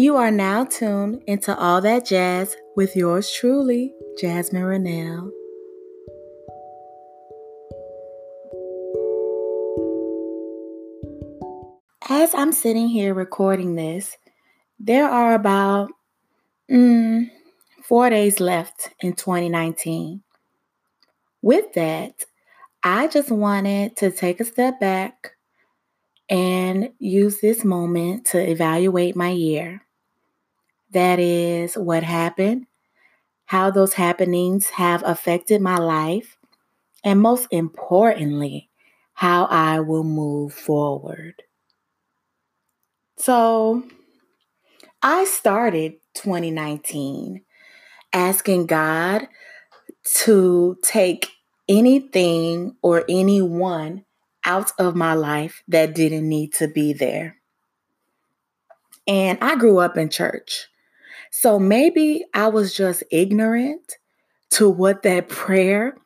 You are now tuned into all that jazz with yours truly, Jasmine Rennell. As I'm sitting here recording this, there are about mm, four days left in 2019. With that, I just wanted to take a step back and use this moment to evaluate my year. That is what happened, how those happenings have affected my life, and most importantly, how I will move forward. So, I started 2019 asking God to take anything or anyone out of my life that didn't need to be there. And I grew up in church. So maybe I was just ignorant to what that prayer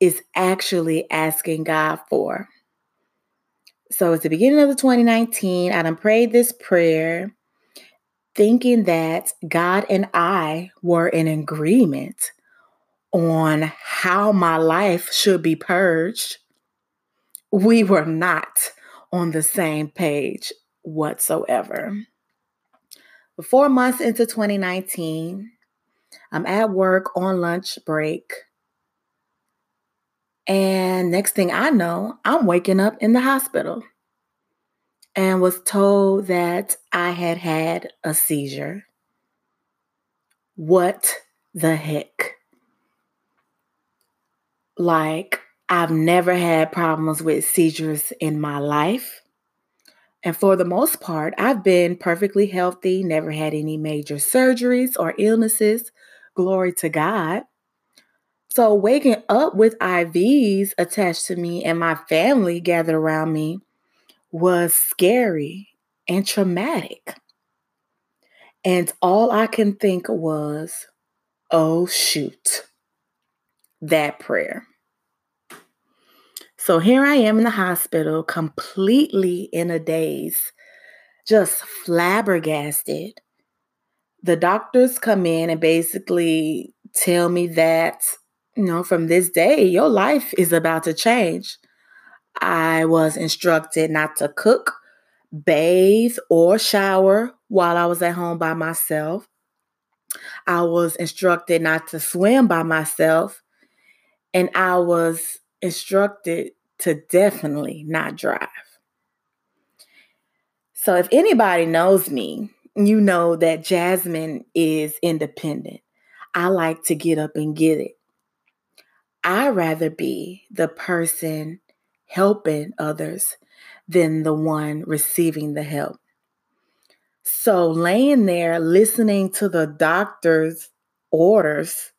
is actually asking God for. So at the beginning of the 2019, I done prayed this prayer thinking that God and I were in agreement on how my life should be purged we were not on the same page whatsoever. Four months into 2019, I'm at work on lunch break. And next thing I know, I'm waking up in the hospital and was told that I had had a seizure. What the heck? Like, I've never had problems with seizures in my life. And for the most part, I've been perfectly healthy, never had any major surgeries or illnesses. Glory to God. So, waking up with IVs attached to me and my family gathered around me was scary and traumatic. And all I can think was, oh, shoot, that prayer. So here I am in the hospital, completely in a daze, just flabbergasted. The doctors come in and basically tell me that, you know, from this day, your life is about to change. I was instructed not to cook, bathe, or shower while I was at home by myself. I was instructed not to swim by myself. And I was instructed to definitely not drive. So if anybody knows me, you know that Jasmine is independent. I like to get up and get it. I rather be the person helping others than the one receiving the help. So laying there listening to the doctor's orders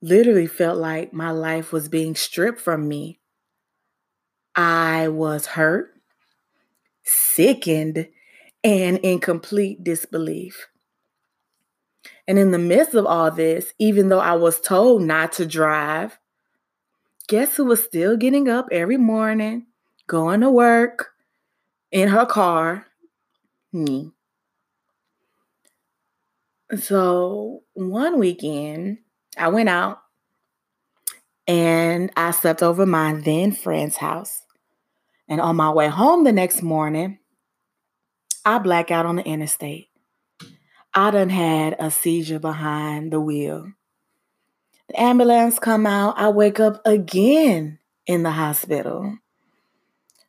literally felt like my life was being stripped from me. I was hurt, sickened, and in complete disbelief. And in the midst of all this, even though I was told not to drive, guess who was still getting up every morning, going to work in her car? Me. So one weekend, I went out and I slept over my then friend's house. And on my way home the next morning, I black out on the interstate. I done had a seizure behind the wheel. The ambulance come out. I wake up again in the hospital.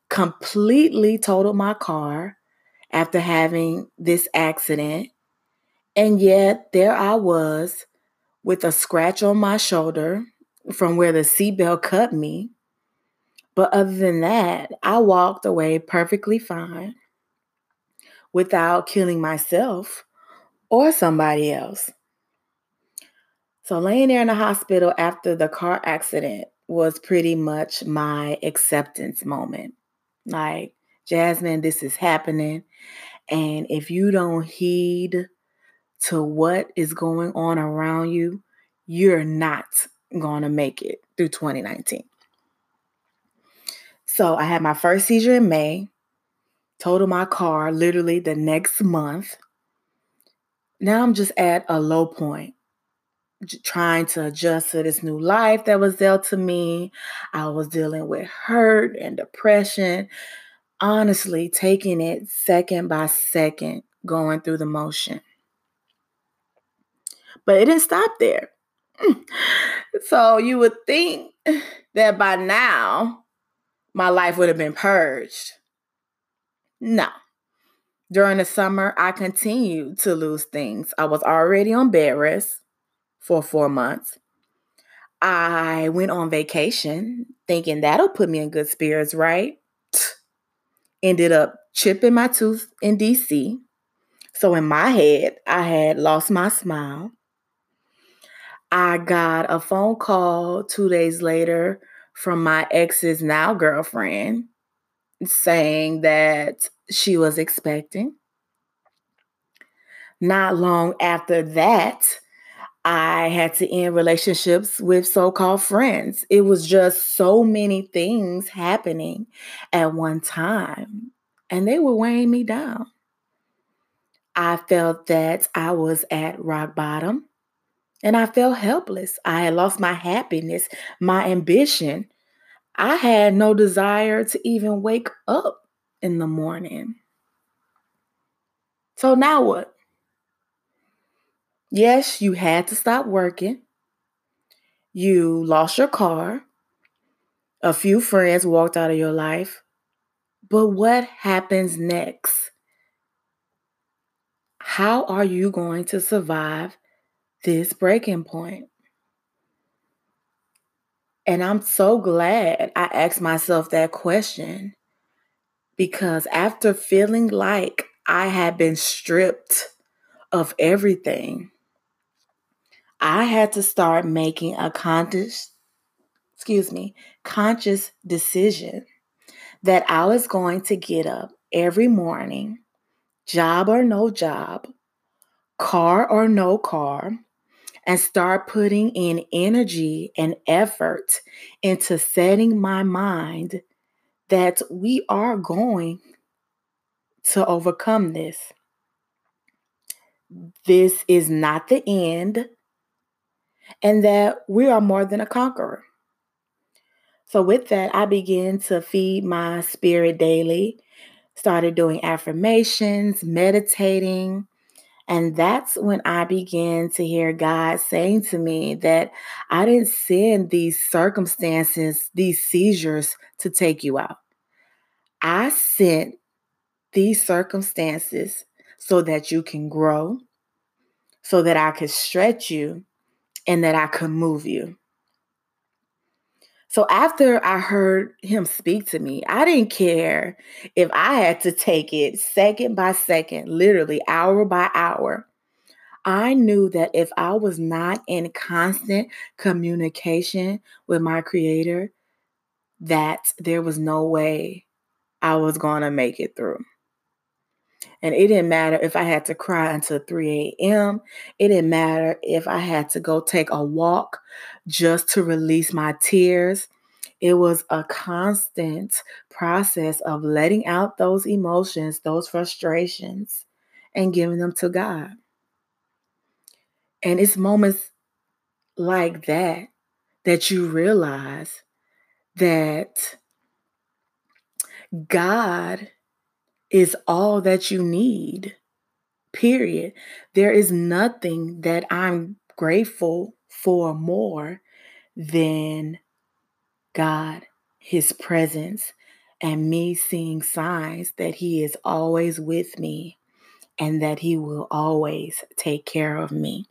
Completely totaled my car after having this accident. And yet there I was with a scratch on my shoulder from where the seatbelt cut me. But other than that, I walked away perfectly fine without killing myself or somebody else. So, laying there in the hospital after the car accident was pretty much my acceptance moment. Like, Jasmine, this is happening. And if you don't heed to what is going on around you, you're not going to make it through 2019. So I had my first seizure in May. totaled my car literally the next month. Now I'm just at a low point, trying to adjust to this new life that was dealt to me. I was dealing with hurt and depression. Honestly, taking it second by second, going through the motion. But it didn't stop there. so you would think that by now my life would have been purged. No. During the summer, I continued to lose things. I was already on bed rest for four months. I went on vacation thinking that'll put me in good spirits, right? Ended up chipping my tooth in DC. So in my head, I had lost my smile. I got a phone call two days later from my ex's now girlfriend saying that she was expecting. Not long after that, I had to end relationships with so called friends. It was just so many things happening at one time, and they were weighing me down. I felt that I was at rock bottom and I felt helpless. I had lost my happiness, my ambition. I had no desire to even wake up in the morning. So now what? Yes, you had to stop working. You lost your car. A few friends walked out of your life. But what happens next? How are you going to survive this breaking point? And I'm so glad I asked myself that question because after feeling like I had been stripped of everything, I had to start making a conscious, excuse me, conscious decision that I was going to get up every morning, job or no job, car or no car, and start putting in energy and effort into setting my mind that we are going to overcome this. This is not the end, and that we are more than a conqueror. So, with that, I began to feed my spirit daily, started doing affirmations, meditating, and that's when I began to hear God saying to me that I didn't send these circumstances, these seizures to take you out. I sent these circumstances so that you can grow, so that I could stretch you, and that I could move you. So after I heard him speak to me, I didn't care if I had to take it second by second, literally hour by hour. I knew that if I was not in constant communication with my creator, that there was no way I was going to make it through. And it didn't matter if I had to cry until 3 a.m. It didn't matter if I had to go take a walk just to release my tears. It was a constant process of letting out those emotions, those frustrations, and giving them to God. And it's moments like that that you realize that God is all that you need. Period. There is nothing that I'm grateful for more than God, His presence, and me seeing signs that He is always with me and that He will always take care of me.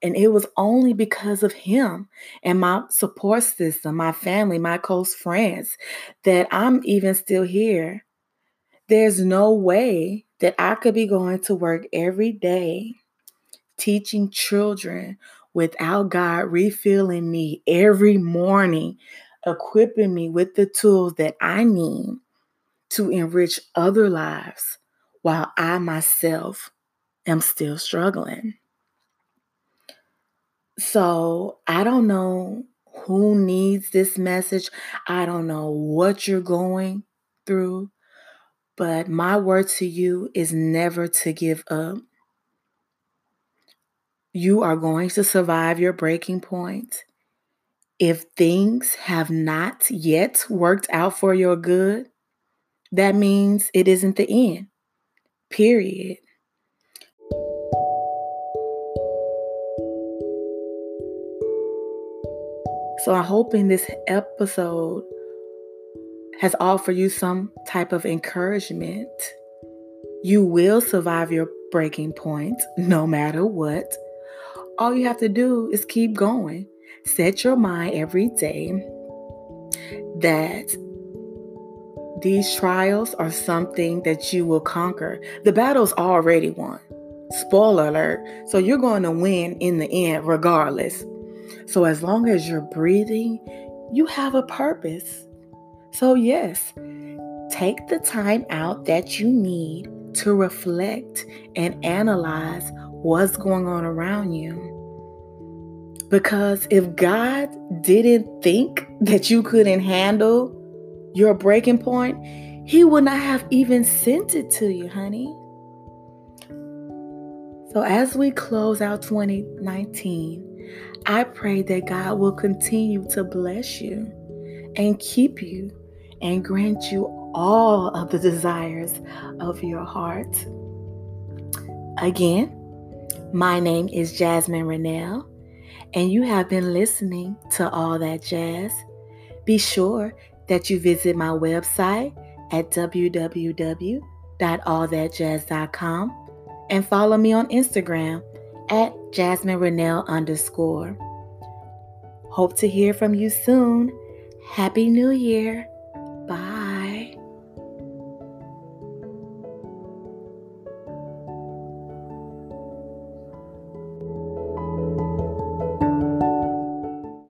And it was only because of him and my support system, my family, my close friends, that I'm even still here there's no way that I could be going to work every day teaching children without God refilling me every morning, equipping me with the tools that I need to enrich other lives while I myself am still struggling. So I don't know who needs this message. I don't know what you're going through. But my word to you is never to give up. You are going to survive your breaking point. If things have not yet worked out for your good, that means it isn't the end. Period. So I'm hoping this episode has offered you some type of encouragement. You will survive your breaking point no matter what. All you have to do is keep going. Set your mind every day that these trials are something that you will conquer. The battle's already won. Spoiler alert. So you're going to win in the end, regardless. So as long as you're breathing, you have a purpose. So, yes, take the time out that you need to reflect and analyze what's going on around you. Because if God didn't think that you couldn't handle your breaking point, He would not have even sent it to you, honey. So, as we close out 2019, I pray that God will continue to bless you and keep you and grant you all of the desires of your heart. Again, my name is Jasmine Rennell, and you have been listening to All That Jazz. Be sure that you visit my website at www.allthatjazz.com and follow me on Instagram at Jasmine Rennell underscore. Hope to hear from you soon. Happy New Year!